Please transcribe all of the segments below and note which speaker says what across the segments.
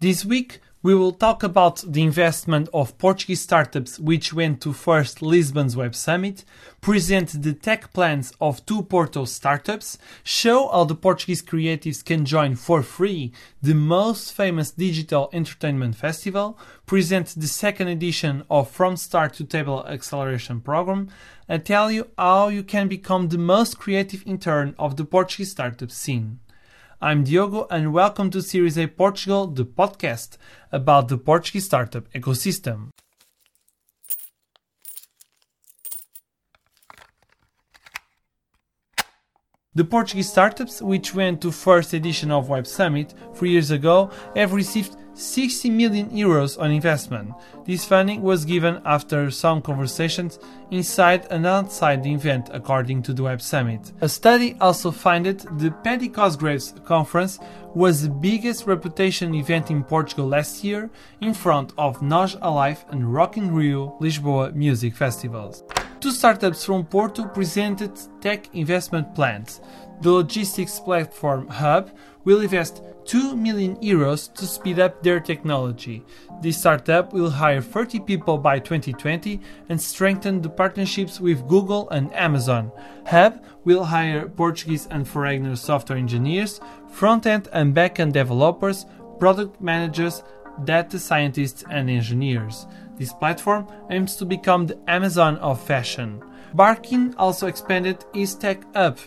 Speaker 1: This week, we will talk about the investment of Portuguese startups which went to first Lisbon's Web Summit, present the tech plans of two Porto startups, show how the Portuguese creatives can join for free the most famous digital entertainment festival, present the second edition of From Start to Table Acceleration program, and tell you how you can become the most creative intern of the Portuguese startup scene. I'm Diogo and welcome to Series A Portugal, the podcast about the Portuguese startup ecosystem. The Portuguese startups, which went to first edition of Web Summit three years ago, have received 60 million euros on investment. This funding was given after some conversations inside and outside the event, according to the Web Summit. A study also found that the Paddy Cosgrave's conference was the biggest reputation event in Portugal last year, in front of NOS Alive and Rock in Rio Lisboa music festivals. Two startups from Porto presented tech investment plans. The logistics platform HUUB will invest 2 million euros to speed up their technology. This startup will hire 30 people by 2020 and strengthen the partnerships with Google and Amazon. HUUB will hire Portuguese and foreigner software engineers, front end and back end developers, product managers, data scientists, and engineers. This platform aims to become the Amazon of fashion. Barkyn also expanded its Tech Hub,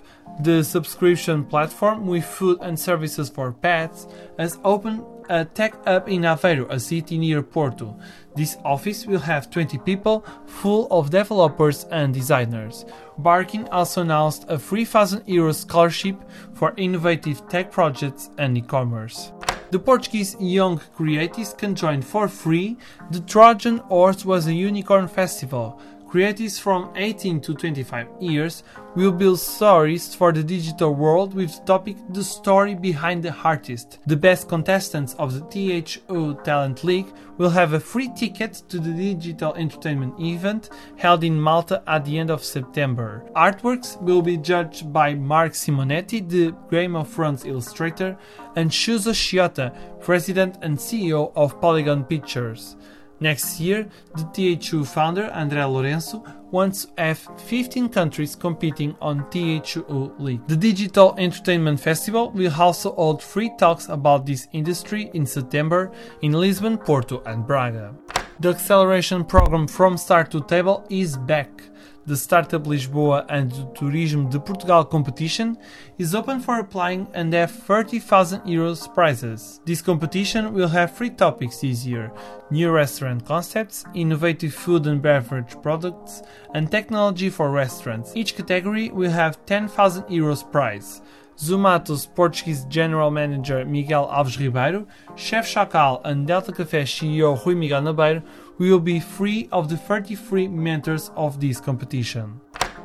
Speaker 1: the subscription platform with food and services for pets, has opened a Tech Hub in Aveiro, a city near Porto. This office will have 20 people, full of developers and designers. Barkyn also announced a 3000 euro scholarship for innovative tech projects and e-commerce. The Portuguese young creatives can join for free. The Trojan Horse was a unicorn festival. Creatives from 18 to 25 years will build stories for the digital world with the topic The Story Behind the Artist. The best contestants of the THU Talent League will have a free ticket to the digital entertainment event held in Malta at the end of September. Artworks will be judged by Marc Simonetti, the Game of Thrones illustrator, and Shuzo Shiota, president and CEO of Polygon Pictures. Next year, the THU founder André Lourenço wants to have 15 countries competing on THU League. The Digital Entertainment Festival will also hold free talks about this industry in September in Lisbon, Porto, and Braga. The acceleration program From Start to Table is back the Startup Lisboa and the Turismo de Portugal competition is open for applying and have 30,000 euros prizes. This competition will have three topics this year new restaurant concepts, innovative food and beverage products, and technology for restaurants. Each category will have 10,000 euros prize. Zomato's Portuguese General Manager Miguel Alves Ribeiro, Chef Chakall and Delta Café CEO Rui Miguel Nabeiro will be free of the 33 mentors of this competition.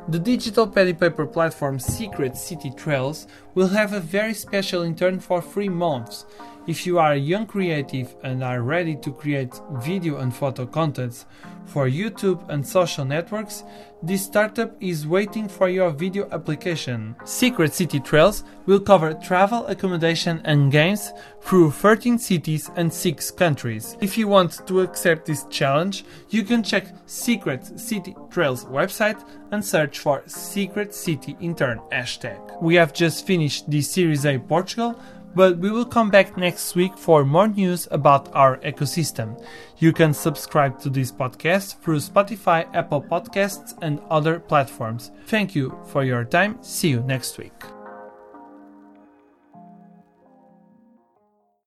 Speaker 1: The digital pen and paper platform Secret City Trails will have a very special intern for three months. If you are a young creative and are ready to create video and photo contents for YouTube and social networks, this startup is waiting for your video application. Secret City Trails will cover travel, accommodation, and games through 13 cities and 6 countries. If you want to accept this challenge, you can check Secret City Trails website and search for Secret City Intern hashtag. We have just finished the Series A Portugal but we will come back next week for more news about our ecosystem. You can subscribe to this podcast through Spotify, Apple Podcasts, and other platforms. Thank you for your time. See you next week.